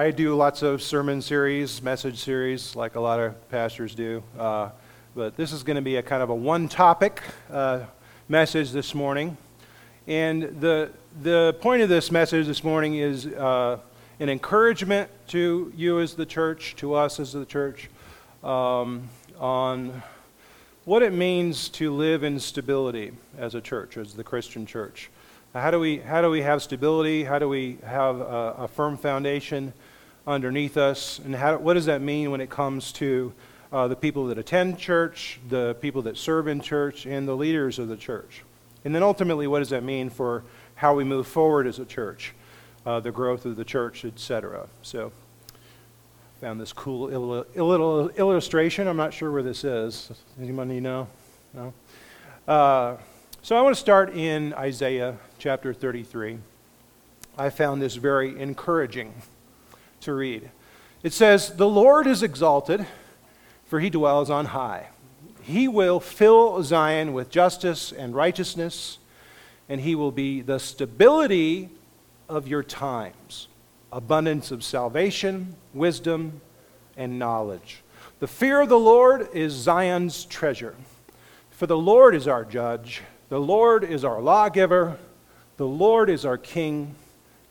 I do lots of sermon series, message series, like a lot of pastors do. Uh, but this is going to be a kind of a one topic uh, message this morning. And the, the point of this message this morning is uh, an encouragement to you as the church, to us as the church, um, on what it means to live in stability as a church, as the Christian church. How do we, how do we have stability? How do we have a, a firm foundation? Underneath us. And how, what does that mean when it comes to uh, the people that attend church, the people that serve in church, and the leaders of the church? And then ultimately, what does that mean for how we move forward as a church, uh, the growth of the church, etc.? So, found this cool il- il- illustration. I'm not sure where this is. Anybody know? No. Uh, so I want to start in Isaiah chapter 33. I found this very encouraging to read. It says, The Lord is exalted, for he dwells on high. He will fill Zion with justice and righteousness, and he will be the stability of your times, abundance of salvation, wisdom, and knowledge. The fear of the Lord is Zion's treasure. For the Lord is our judge, the Lord is our lawgiver, the Lord is our king.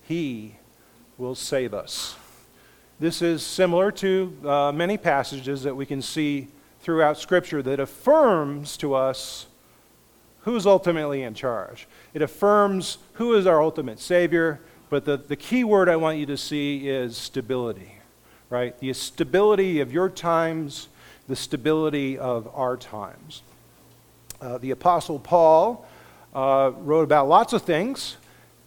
He will save us. This is similar to uh, many passages that we can see throughout Scripture that affirms to us who's ultimately in charge. It affirms who is our ultimate Savior, but the, the key word I want you to see is stability, right? The stability of your times, the stability of our times. Uh, the Apostle Paul uh, wrote about lots of things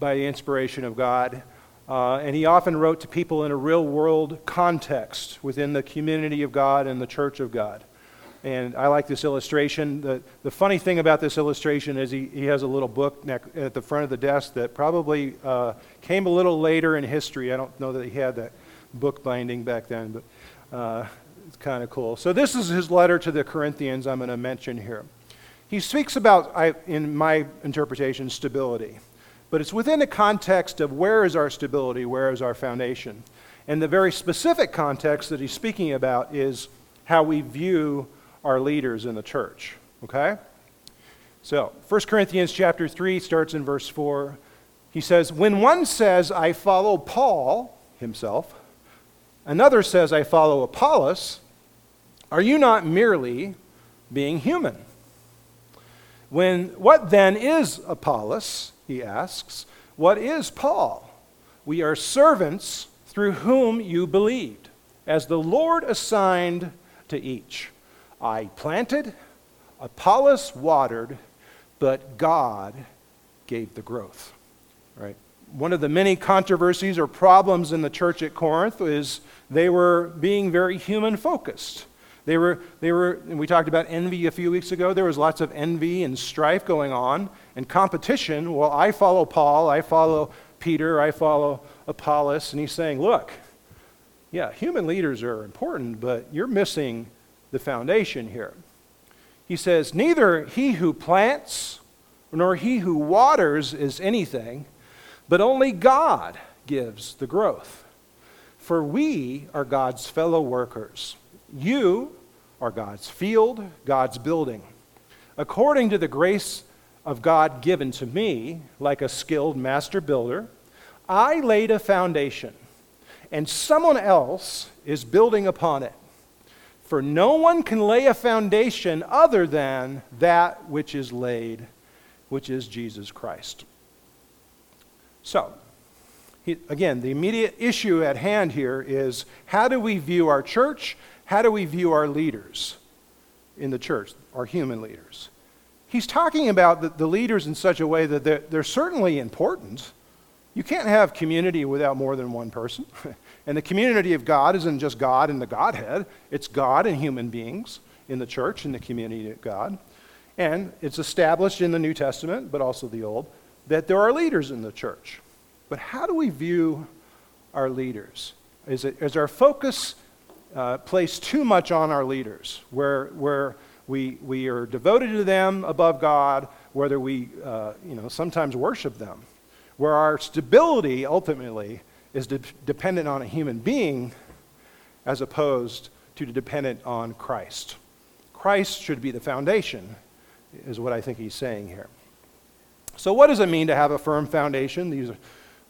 by the inspiration of God. Uh, and he often wrote to people in a real world context within the community of God and the church of God. And I like this illustration. The, the funny thing about this illustration is he, he has a little book at the front of the desk that probably uh, came a little later in history. I don't know that he had that book binding back then, but uh, it's kind of cool. So, this is his letter to the Corinthians I'm going to mention here. He speaks about, I, in my interpretation, stability. But it's within the context of where is our stability, where is our foundation. And the very specific context that he's speaking about is how we view our leaders in the church. Okay? So, 1 Corinthians chapter 3 starts in verse 4. He says, When one says, I follow Paul himself, another says, I follow Apollos, are you not merely being human? When, what then is Apollos? He asks, What is Paul? We are servants through whom you believed, as the Lord assigned to each. I planted, Apollos watered, but God gave the growth. Right? One of the many controversies or problems in the church at Corinth is they were being very human focused. They were, they were, and we talked about envy a few weeks ago. There was lots of envy and strife going on and competition. Well, I follow Paul, I follow Peter, I follow Apollos. And he's saying, look, yeah, human leaders are important, but you're missing the foundation here. He says, Neither he who plants nor he who waters is anything, but only God gives the growth. For we are God's fellow workers. You are God's field, God's building. According to the grace of God given to me, like a skilled master builder, I laid a foundation, and someone else is building upon it. For no one can lay a foundation other than that which is laid, which is Jesus Christ. So, he, again, the immediate issue at hand here is how do we view our church? How do we view our leaders in the church, our human leaders? He's talking about the, the leaders in such a way that they're, they're certainly important. You can't have community without more than one person. and the community of God isn't just God and the Godhead, it's God and human beings in the church, in the community of God. And it's established in the New Testament, but also the Old, that there are leaders in the church. But how do we view our leaders? Is, it, is our focus uh, place too much on our leaders, where, where we, we are devoted to them above God, whether we uh, you know, sometimes worship them, where our stability ultimately is de- dependent on a human being as opposed to dependent on Christ. Christ should be the foundation, is what I think he's saying here. So, what does it mean to have a firm foundation? These are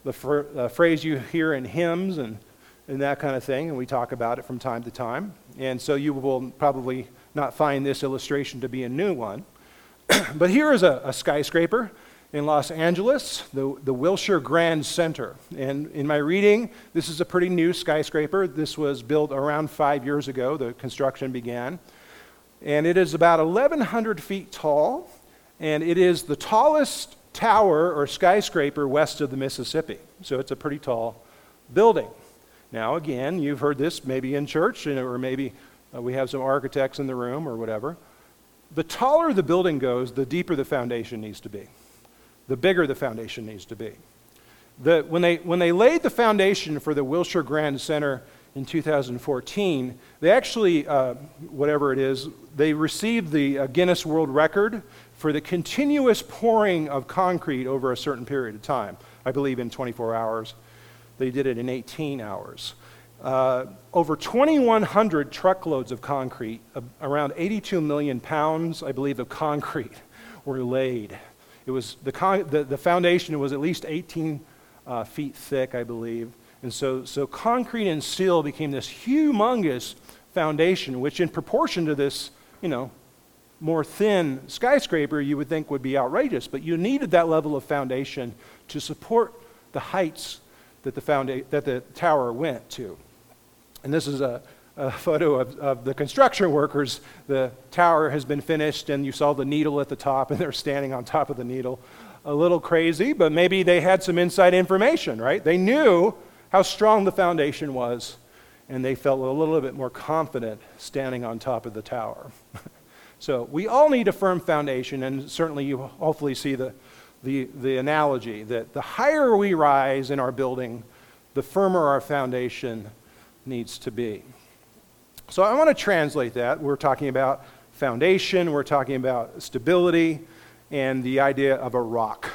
the fr- uh, phrase you hear in hymns and, and that kind of thing, and we talk about it from time to time. And so, you will probably not find this illustration to be a new one. but here is a, a skyscraper in Los Angeles, the, the Wilshire Grand Center. And in my reading, this is a pretty new skyscraper. This was built around five years ago, the construction began. And it is about 1,100 feet tall, and it is the tallest tower or skyscraper west of the Mississippi. So it's a pretty tall building. Now, again, you've heard this maybe in church, or maybe uh, we have some architects in the room or whatever. The taller the building goes, the deeper the foundation needs to be the bigger the foundation needs to be. The, when, they, when they laid the foundation for the Wilshire Grand Center in 2014, they actually, uh, whatever it is, they received the uh, Guinness World Record for the continuous pouring of concrete over a certain period of time. I believe in 24 hours. They did it in 18 hours. Uh, over 2,100 truckloads of concrete, uh, around 82 million pounds, I believe, of concrete were laid it was the, con- the, the foundation was at least 18 uh, feet thick, I believe. And so, so concrete and steel became this humongous foundation, which in proportion to this, you know, more thin skyscraper, you would think would be outrageous. But you needed that level of foundation to support the heights that the, founda- that the tower went to. And this is a, a photo of, of the construction workers. The tower has been finished, and you saw the needle at the top, and they're standing on top of the needle. A little crazy, but maybe they had some inside information, right? They knew how strong the foundation was, and they felt a little bit more confident standing on top of the tower. so we all need a firm foundation, and certainly you hopefully see the, the, the analogy that the higher we rise in our building, the firmer our foundation needs to be. So I want to translate that. We're talking about foundation, we're talking about stability, and the idea of a rock.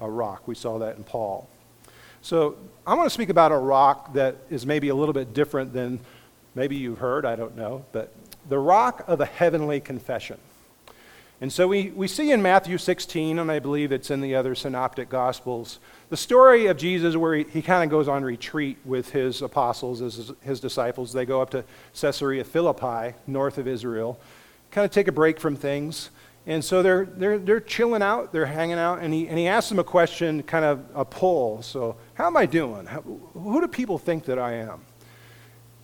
A rock. We saw that in Paul. So I want to speak about a rock that is maybe a little bit different than maybe you've heard, I don't know, but the rock of a heavenly confession. And so we, we see in Matthew 16, and I believe it's in the other synoptic gospels, the story of Jesus where he, he kind of goes on retreat with his apostles, his, his disciples. They go up to Caesarea Philippi, north of Israel, kind of take a break from things. And so they're, they're, they're chilling out, they're hanging out, and he, and he asks them a question, kind of a poll. So, how am I doing? How, who do people think that I am?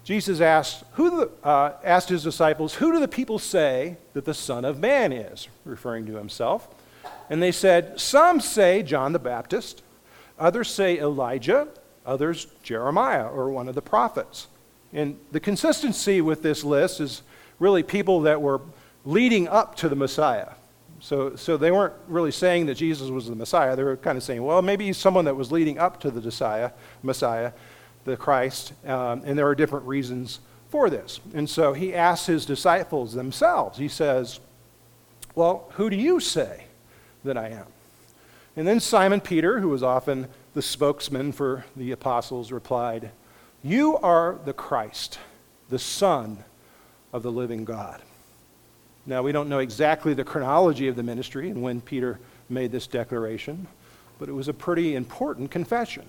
Jesus asked, who the, uh, asked his disciples, Who do the people say that the Son of Man is? referring to himself. And they said, Some say John the Baptist, others say Elijah, others Jeremiah or one of the prophets. And the consistency with this list is really people that were leading up to the Messiah. So, so they weren't really saying that Jesus was the Messiah. They were kind of saying, well, maybe he's someone that was leading up to the Messiah. Messiah the Christ, um, and there are different reasons for this. And so he asks his disciples themselves, he says, Well, who do you say that I am? And then Simon Peter, who was often the spokesman for the apostles, replied, You are the Christ, the Son of the living God. Now, we don't know exactly the chronology of the ministry and when Peter made this declaration, but it was a pretty important confession.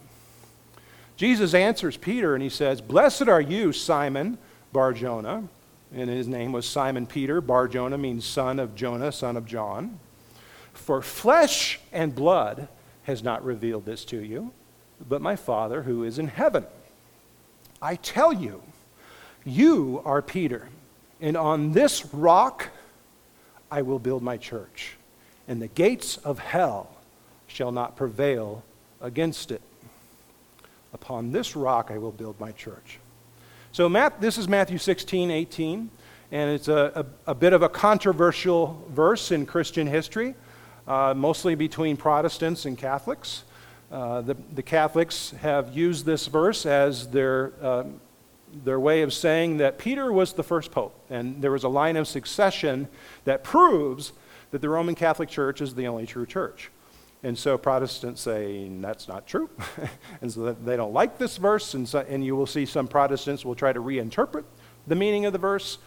Jesus answers Peter and he says, Blessed are you, Simon Bar Jonah. And his name was Simon Peter. Bar Jonah means son of Jonah, son of John. For flesh and blood has not revealed this to you, but my Father who is in heaven. I tell you, you are Peter, and on this rock I will build my church, and the gates of hell shall not prevail against it. Upon this rock I will build my church. So Matt, this is Matthew 16, 18, and it's a, a, a bit of a controversial verse in Christian history, uh, mostly between Protestants and Catholics. Uh, the, the, Catholics have used this verse as their, uh, their way of saying that Peter was the first pope, and there was a line of succession that proves that the Roman Catholic Church is the only true church. And so Protestants say that's not true. and so they don't like this verse. And, so, and you will see some Protestants will try to reinterpret the meaning of the verse.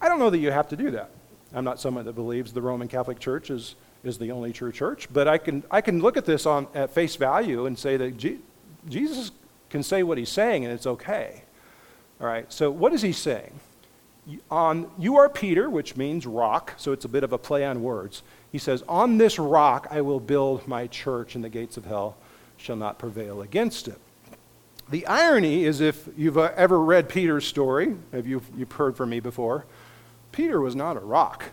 I don't know that you have to do that. I'm not someone that believes the Roman Catholic Church is, is the only true church, but I can, I can look at this on, at face value and say that G- Jesus can say what he's saying and it's okay. All right, so what is he saying? On, you are Peter, which means rock, so it's a bit of a play on words. He says, On this rock I will build my church, and the gates of hell shall not prevail against it. The irony is if you've uh, ever read Peter's story, if you've, you've heard from me before, Peter was not a rock,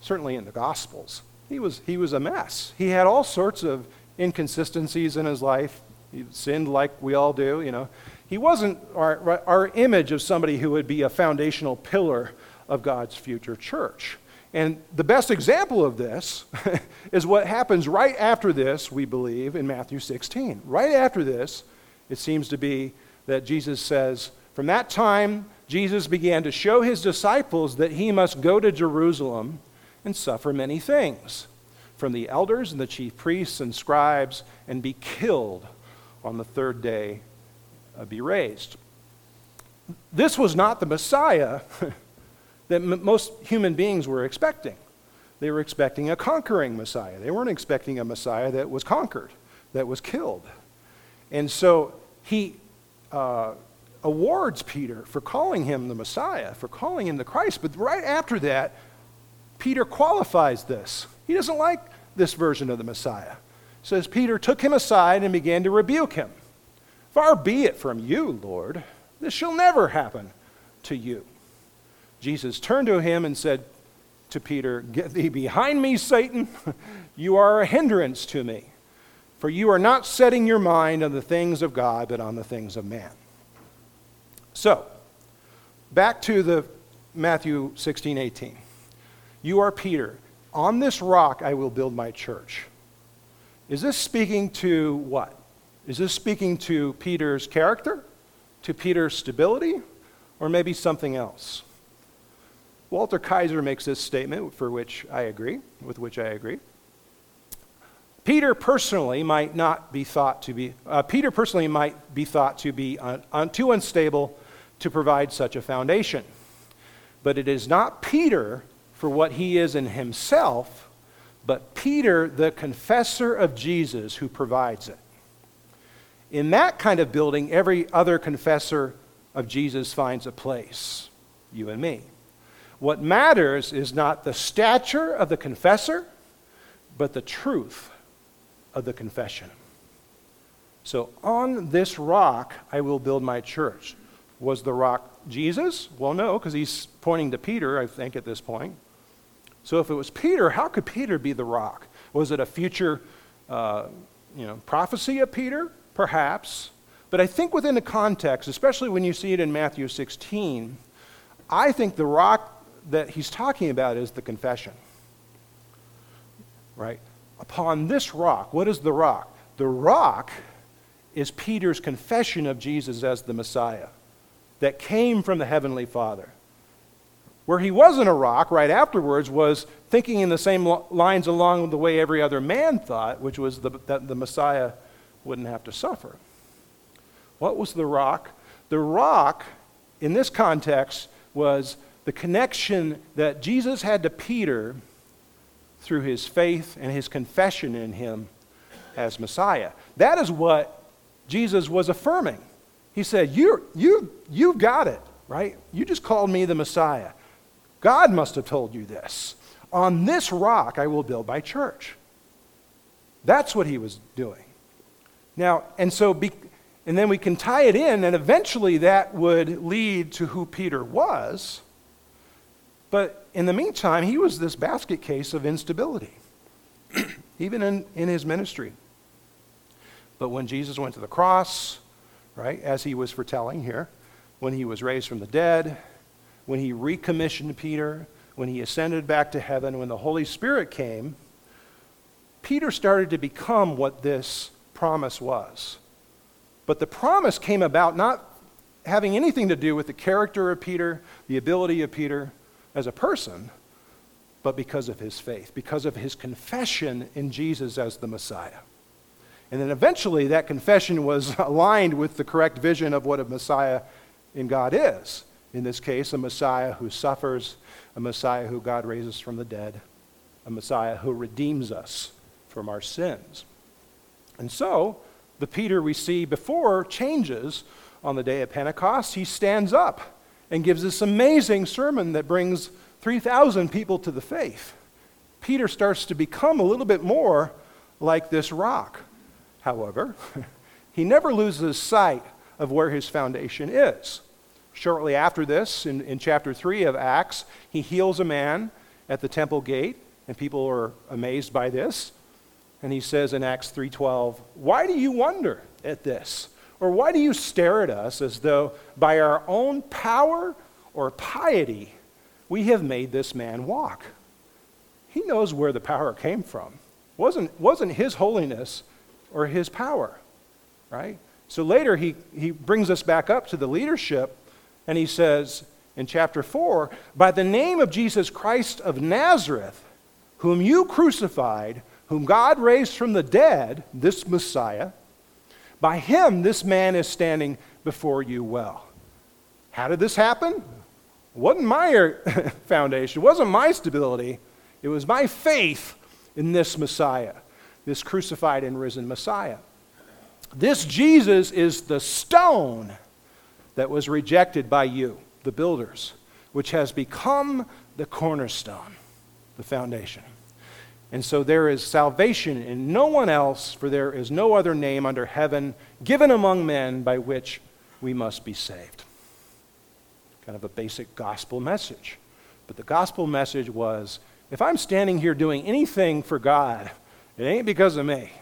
certainly in the Gospels. He was, he was a mess. He had all sorts of inconsistencies in his life. He sinned like we all do, you know. He wasn't our, our image of somebody who would be a foundational pillar of God's future church. And the best example of this is what happens right after this, we believe, in Matthew 16. Right after this, it seems to be that Jesus says, From that time, Jesus began to show his disciples that he must go to Jerusalem and suffer many things from the elders and the chief priests and scribes and be killed on the third day, be raised. This was not the Messiah that m- most human beings were expecting. They were expecting a conquering Messiah. They weren't expecting a Messiah that was conquered, that was killed. And so he uh, awards Peter for calling him the Messiah, for calling him the Christ. But right after that, Peter qualifies this. He doesn't like this version of the Messiah. Says Peter took him aside and began to rebuke him. Far be it from you, Lord. This shall never happen to you. Jesus turned to him and said to Peter, Get thee behind me, Satan. you are a hindrance to me, for you are not setting your mind on the things of God, but on the things of man. So, back to the Matthew 16, 18. You are Peter. On this rock I will build my church. Is this speaking to what? Is this speaking to Peter's character? To Peter's stability? Or maybe something else? Walter Kaiser makes this statement for which I agree, with which I agree. Peter personally might not be thought to be, uh, Peter personally might be thought to be un, un, too unstable to provide such a foundation. But it is not Peter for what he is in himself, but Peter, the confessor of Jesus, who provides it. In that kind of building, every other confessor of Jesus finds a place, you and me. What matters is not the stature of the confessor, but the truth of the confession. So, on this rock I will build my church. Was the rock Jesus? Well, no, because he's pointing to Peter, I think, at this point. So if it was Peter, how could Peter be the rock? Was it a future uh, you know, prophecy of Peter? Perhaps. But I think within the context, especially when you see it in Matthew 16, I think the rock that he's talking about is the confession. Right? Upon this rock, what is the rock? The rock is Peter's confession of Jesus as the Messiah that came from the Heavenly Father. Where he wasn't a rock right afterwards was thinking in the same lines along the way every other man thought, which was the, that the Messiah wouldn't have to suffer. What was the rock? The rock, in this context, was the connection that Jesus had to Peter through his faith and his confession in him as Messiah. That is what Jesus was affirming. He said, you you, You've got it, right? You just called me the Messiah. God must have told you this. On this rock I will build my church. That's what he was doing. Now, and so, be, and then we can tie it in, and eventually that would lead to who Peter was. But in the meantime, he was this basket case of instability, even in, in his ministry. But when Jesus went to the cross, right, as he was foretelling here, when he was raised from the dead, when he recommissioned Peter, when he ascended back to heaven, when the Holy Spirit came, Peter started to become what this promise was. But the promise came about not having anything to do with the character of Peter, the ability of Peter as a person, but because of his faith, because of his confession in Jesus as the Messiah. And then eventually that confession was aligned with the correct vision of what a Messiah in God is. In this case, a Messiah who suffers, a Messiah who God raises from the dead, a Messiah who redeems us from our sins. And so, the Peter we see before changes on the day of Pentecost. He stands up and gives this amazing sermon that brings 3,000 people to the faith. Peter starts to become a little bit more like this rock. However, he never loses sight of where his foundation is. Shortly after this, in, in chapter 3 of Acts, he heals a man at the temple gate, and people are amazed by this. And he says in Acts 3:12, "Why do you wonder at this? Or why do you stare at us as though by our own power or piety we have made this man walk?" He knows where the power came from. Wasn't wasn't his holiness or his power, right? So later he, he brings us back up to the leadership and he says in chapter 4 By the name of Jesus Christ of Nazareth, whom you crucified, whom God raised from the dead, this Messiah, by him this man is standing before you well. How did this happen? Wasn't my foundation, wasn't my stability, it was my faith in this Messiah this crucified and risen Messiah. This Jesus is the stone that was rejected by you, the builders, which has become the cornerstone, the foundation. And so there is salvation in no one else, for there is no other name under heaven given among men by which we must be saved. Kind of a basic gospel message. But the gospel message was if I'm standing here doing anything for God, it ain't because of me,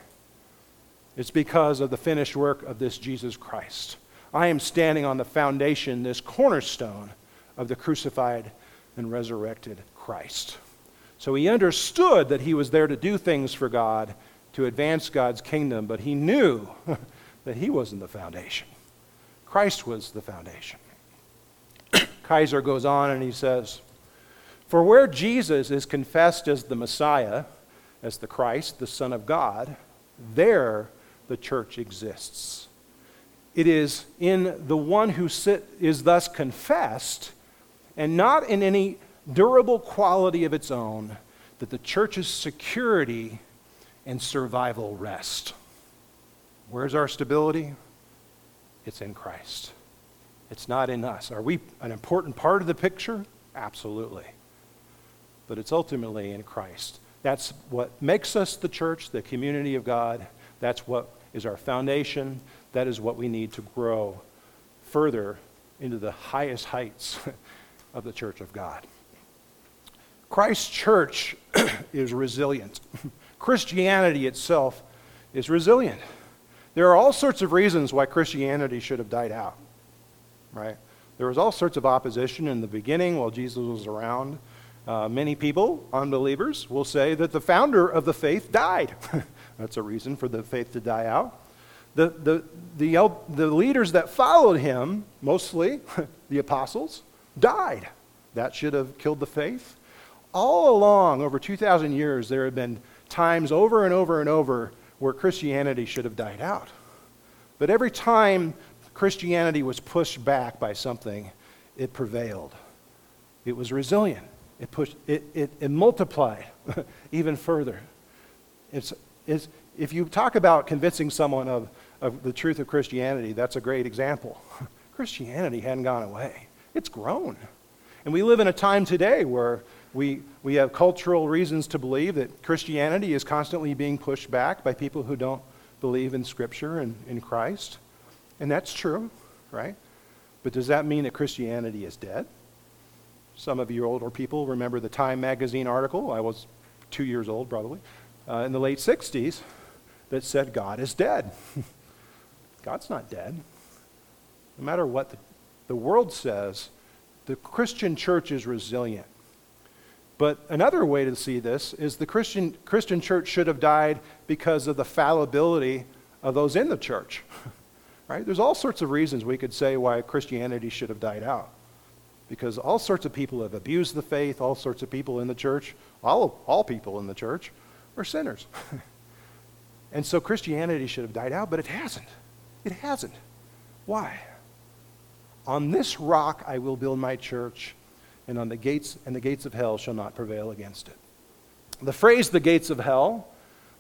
it's because of the finished work of this Jesus Christ. I am standing on the foundation, this cornerstone of the crucified and resurrected Christ. So he understood that he was there to do things for God, to advance God's kingdom, but he knew that he wasn't the foundation. Christ was the foundation. Kaiser goes on and he says, For where Jesus is confessed as the Messiah, as the Christ, the Son of God, there the church exists. It is in the one who sit, is thus confessed, and not in any durable quality of its own, that the church's security and survival rest. Where's our stability? It's in Christ. It's not in us. Are we an important part of the picture? Absolutely. But it's ultimately in Christ. That's what makes us the church, the community of God. That's what is our foundation. That is what we need to grow further into the highest heights of the church of God. Christ's church is resilient. Christianity itself is resilient. There are all sorts of reasons why Christianity should have died out, right? There was all sorts of opposition in the beginning while Jesus was around. Uh, many people, unbelievers, will say that the founder of the faith died. That's a reason for the faith to die out. The, the, the, the leaders that followed him, mostly the apostles, died. That should have killed the faith. All along, over 2,000 years, there have been times over and over and over where Christianity should have died out. But every time Christianity was pushed back by something, it prevailed. It was resilient. It, pushed, it, it, it multiplied even further. It's, it's, if you talk about convincing someone of, of the truth of Christianity, that's a great example. Christianity hadn't gone away, it's grown. And we live in a time today where we, we have cultural reasons to believe that Christianity is constantly being pushed back by people who don't believe in Scripture and in Christ. And that's true, right? But does that mean that Christianity is dead? Some of you older people remember the Time magazine article. I was two years old, probably, uh, in the late 60s that said God is dead. God's not dead. No matter what the, the world says, the Christian church is resilient. But another way to see this is the Christian, Christian church should have died because of the fallibility of those in the church. right? There's all sorts of reasons we could say why Christianity should have died out because all sorts of people have abused the faith, all sorts of people in the church, all, all people in the church are sinners. And so Christianity should have died out, but it hasn't. It hasn't. Why? On this rock I will build my church, and on the gates and the gates of hell shall not prevail against it. The phrase the gates of hell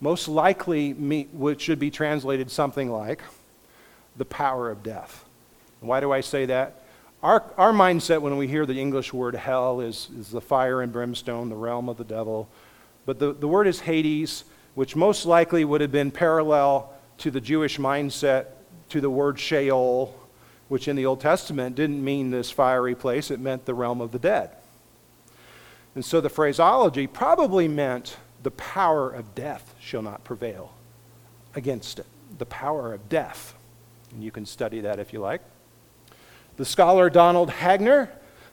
most likely should be translated something like the power of death. Why do I say that? Our, our mindset when we hear the English word hell is, is the fire and brimstone, the realm of the devil. But the, the word is Hades, which most likely would have been parallel to the Jewish mindset to the word Sheol, which in the Old Testament didn't mean this fiery place, it meant the realm of the dead. And so the phraseology probably meant the power of death shall not prevail against it. The power of death. And you can study that if you like. The scholar Donald Hagner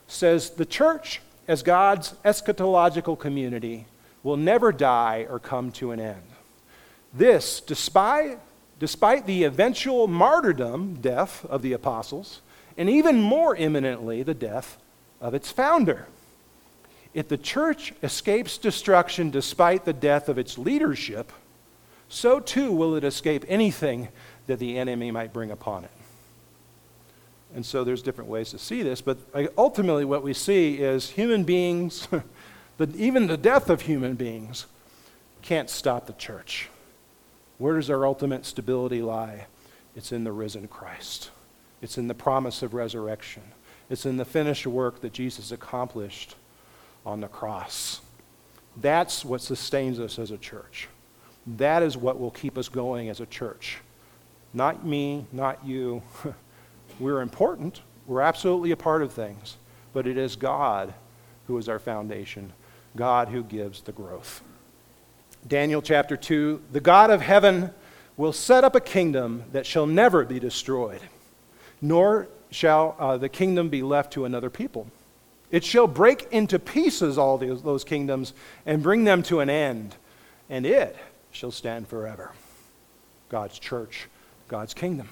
says the church, as God's eschatological community, will never die or come to an end. This, despite, despite the eventual martyrdom, death of the apostles, and even more imminently, the death of its founder. If the church escapes destruction despite the death of its leadership, so too will it escape anything that the enemy might bring upon it. And so there's different ways to see this, but uh, ultimately what we see is human beings even the death of human beings can't stop the church. Where does our ultimate stability lie? It's in the risen Christ. It's in the promise of resurrection. It's in the finished work that Jesus accomplished on the cross. That's what sustains us as a church. That is what will keep us going as a church. Not me, not you. We're important. We're absolutely a part of things. But it is God who is our foundation. God who gives the growth. Daniel chapter 2 The God of heaven will set up a kingdom that shall never be destroyed, nor shall uh, the kingdom be left to another people. It shall break into pieces all those, those kingdoms and bring them to an end, and it shall stand forever. God's church, God's kingdom.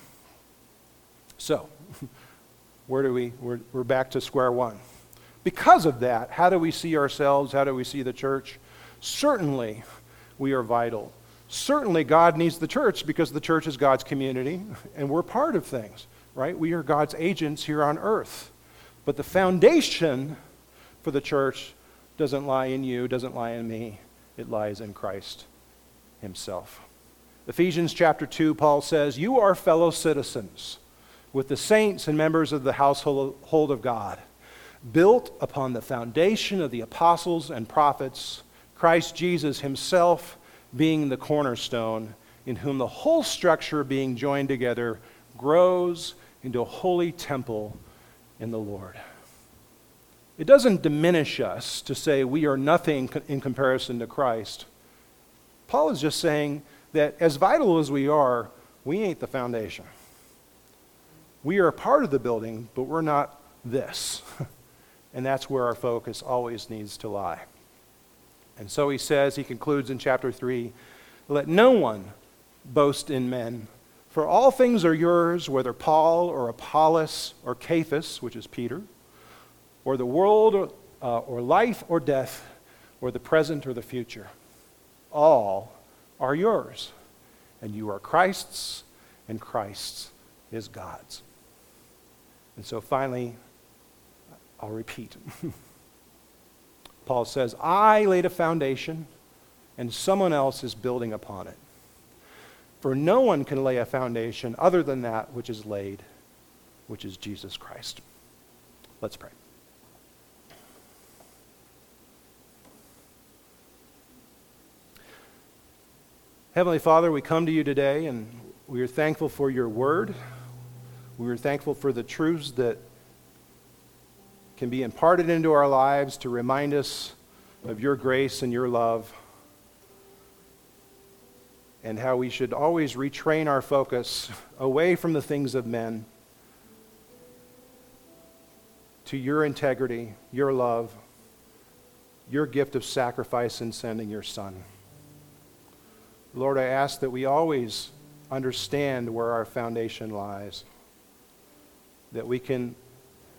So, where do we, we're, we're back to square one. Because of that, how do we see ourselves? How do we see the church? Certainly, we are vital. Certainly, God needs the church because the church is God's community and we're part of things, right? We are God's agents here on earth. But the foundation for the church doesn't lie in you, doesn't lie in me, it lies in Christ Himself. Ephesians chapter 2, Paul says, You are fellow citizens with the saints and members of the household of God built upon the foundation of the apostles and prophets, Christ Jesus himself being the cornerstone, in whom the whole structure being joined together grows into a holy temple in the Lord. It doesn't diminish us to say we are nothing in comparison to Christ. Paul is just saying that as vital as we are, we ain't the foundation. We are a part of the building, but we're not this. And that's where our focus always needs to lie. And so he says, he concludes in chapter 3 let no one boast in men, for all things are yours, whether Paul or Apollos or Cephas, which is Peter, or the world uh, or life or death, or the present or the future. All are yours, and you are Christ's, and Christ's is God's. And so finally, I'll repeat. Paul says, I laid a foundation, and someone else is building upon it. For no one can lay a foundation other than that which is laid, which is Jesus Christ. Let's pray. Heavenly Father, we come to you today and we are thankful for your word. We are thankful for the truths that can be imparted into our lives to remind us of your grace and your love, and how we should always retrain our focus away from the things of men to your integrity, your love, your gift of sacrifice in sending your Son. Lord, I ask that we always understand where our foundation lies, that we can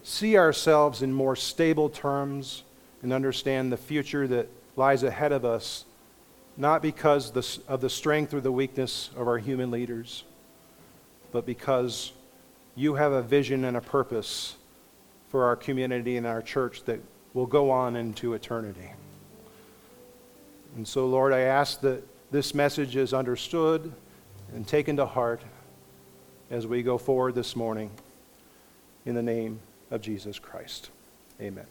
see ourselves in more stable terms and understand the future that lies ahead of us not because of the strength or the weakness of our human leaders, but because you have a vision and a purpose for our community and our church that will go on into eternity. And so, Lord, I ask that this message is understood and taken to heart as we go forward this morning in the name of Jesus Christ. Amen.